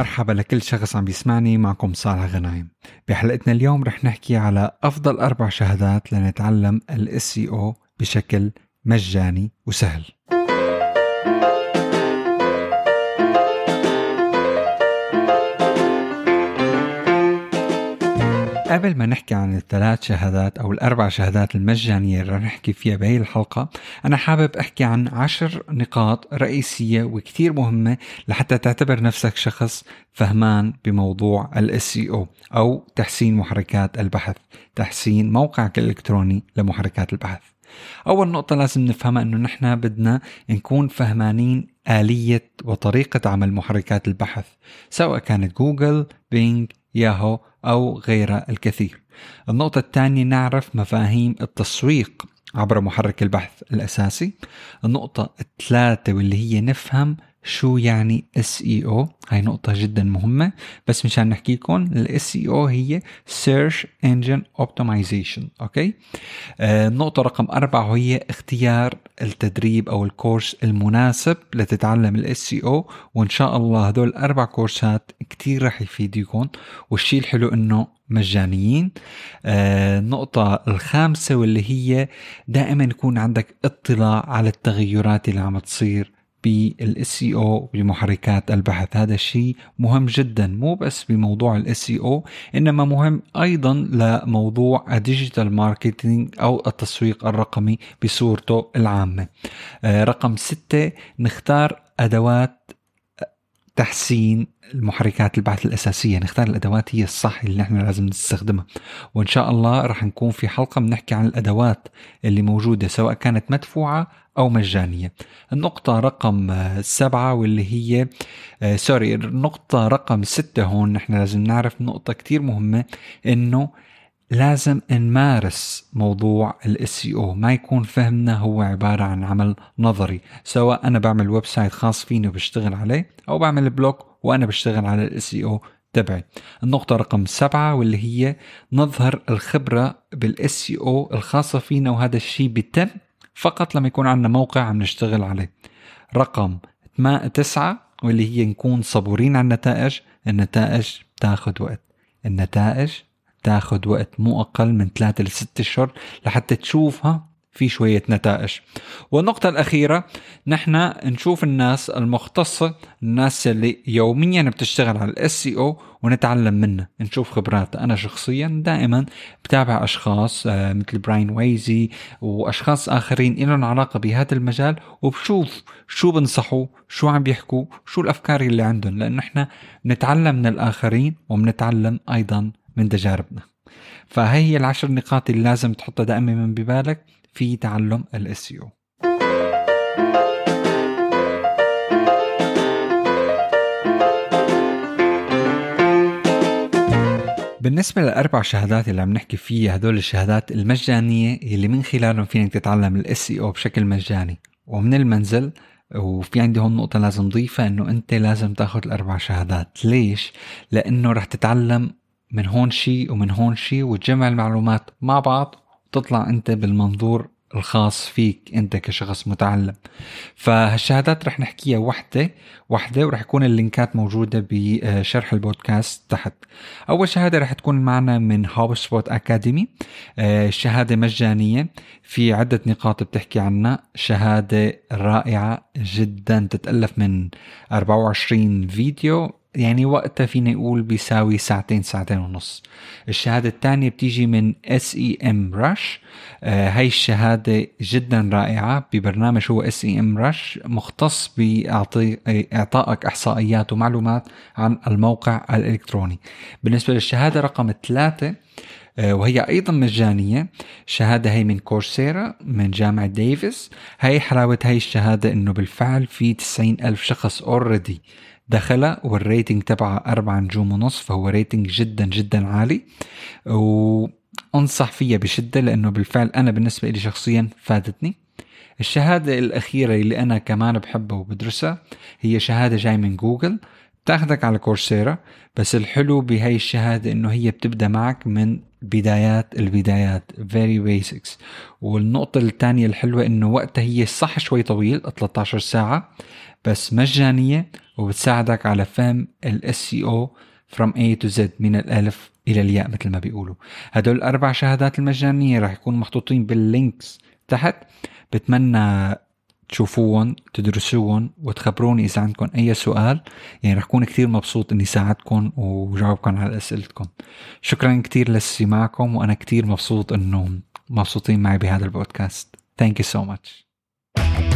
مرحبا لكل شخص عم بيسمعني معكم صالح غنايم. بحلقتنا اليوم رح نحكي على أفضل أربع شهادات لنتعلم ال SEO بشكل مجاني وسهل. قبل ما نحكي عن الثلاث شهادات أو الأربع شهادات المجانية اللي رح نحكي فيها بهي الحلقة أنا حابب أحكي عن عشر نقاط رئيسية وكتير مهمة لحتى تعتبر نفسك شخص فهمان بموضوع ال SEO أو تحسين محركات البحث تحسين موقعك الإلكتروني لمحركات البحث. أول نقطة لازم نفهمها أنه نحن بدنا نكون فهمانين آلية وطريقة عمل محركات البحث سواء كانت جوجل، بينج، ياهو أو غيرها الكثير. النقطة الثانية نعرف مفاهيم التسويق عبر محرك البحث الأساسي. النقطة الثالثة واللي هي نفهم شو يعني SEO هاي نقطة جدا مهمة بس مشان نحكي لكم ال SEO هي Search Engine Optimization أوكي؟ آه النقطة رقم أربعة وهي اختيار التدريب أو الكورس المناسب لتتعلم ال SEO وإن شاء الله هدول الأربع كورسات كتير رح يفيدكم والشيء الحلو إنه مجانيين. آه النقطة الخامسة واللي هي دائما يكون عندك اطلاع على التغيرات اللي عم تصير بال SEO بمحركات البحث. هذا الشيء مهم جدا مو بس بموضوع ال SEO إنما مهم أيضا لموضوع ال digital marketing أو التسويق الرقمي بصورته العامة. آه، رقم ستة نختار أدوات تحسين المحركات البحث الأساسية. نختار الأدوات هي الصح اللي نحن لازم نستخدمها. وإن شاء الله رح نكون في حلقة بنحكي عن الأدوات اللي موجودة سواء كانت مدفوعة أو مجانية. النقطة رقم سبعة واللي هي آه sorry النقطة رقم ستة هون نحن لازم نعرف نقطة كتير مهمة إنه لازم نمارس موضوع ال SEO ما يكون فهمنا هو عبارة عن عمل نظري سواء أنا بعمل website خاص فيني وبشتغل عليه أو بعمل blog وأنا بشتغل على ال SEO تبعي. النقطة رقم سبعة واللي هي نظهر الخبرة بال SEO الخاصة فينا وهذا الشيء بيتم فقط لما يكون عندنا موقع عم نشتغل عليه. رقم تسعة واللي هي نكون صبورين على النتائج النتائج بتاخد وقت. النتائج تاخد وقت مو أقل من ثلاثة لستة أشهر لحتى تشوفها في شوية نتائج. والنقطة الأخيرة نحن نشوف الناس المختصة الناس اللي يوميا بتشتغل على ال SEO ونتعلم منها نشوف خبراتها أنا شخصيا دائما بتابع أشخاص آه، مثل براين ويزي وأشخاص آخرين لهم علاقة بهذا المجال وبشوف شو بنصحوا شو عم بيحكوا شو الأفكار اللي عندهم. لأنه إحنا نتعلم من الآخرين وبنتعلم أيضا من تجاربنا. فهي هي العشر نقاط اللي لازم تحطها دائما من ببالك في تعلم ال SEO بالنسبة للأربع شهادات اللي عم نحكي فيها هدول الشهادات المجانية اللي من خلالهم فينك تتعلم ال SEO بشكل مجاني. ومن المنزل وفي عندي هون نقطة لازم ضيفها إنه أنت لازم تاخذ الأربع شهادات، ليش؟ لأنه رح تتعلم من هون شيء ومن هون شيء وتجمع المعلومات مع بعض وتطلع أنت بالمنظور الخاص فيك أنت كشخص متعلم. فهالشهادات رح نحكيها وحدة وحدة ورح يكون ال لينكات موجودة بشرح البودكاست تحت. أول شهادة رح تكون معنا من HubSpot Academy شهادة مجانية. في عدة نقاط بتحكي عنها. شهادة رائعة جدا تتألف من 24 فيديو. يعني وقتها فينا نقول بيساوي ساعتين ساعتين ونص. الشهادة الثانية بتيجي من SEMrush هاي الشهادة جدا رائعة. ببرنامج هو SEMrush مختص بإعطائك إحصائيات ومعلومات عن الموقع الإلكتروني. بالنسبة للشهادة رقم ثلاثة آه، وهي أيضا مجانية. شهادة هي من Coursera من جامعة ديفيس هاي حلاوة هاي الشهادة إنه بالفعل في 90 ألف شخص already دخلها وال rating تبعها أربعة نجوم ونص فهو rating جدا جدا عالي. وأنصح فيها بشدة لأنه بالفعل أنا بالنسبة لي شخصيا فادتني. الشهادة الأخيرة اللي أنا كمان بحبها وبدرسها هي شهادة جاي من جوجل. بتاخدك على Coursera بس الحلو بهاي الشهادة إنه هي بتبدأ معك من بدايات البدايات. Very basics. والنقطة الثانية الحلوة إنه وقتها هي صح شوي طويل 13 ساعة بس مجانية وبتساعدك على فهم ال SEO from A to Z من الألف إلى الياء مثل ما بيقولوا. هدول الأربع شهادات المجانية راح يكونوا محطوطين بال links تحت. بتمنى تشوفوهم تدرسوهم وتخبروني إذا عندكم أي سؤال يعني رح أكون كثير مبسوط إني ساعدكم وجاوبكم على أسئلتكم. شكرا كثير لاستماعكم وأنا كثير مبسوط إنه مبسوطين معي بهذا البودكاست. Thank you so much.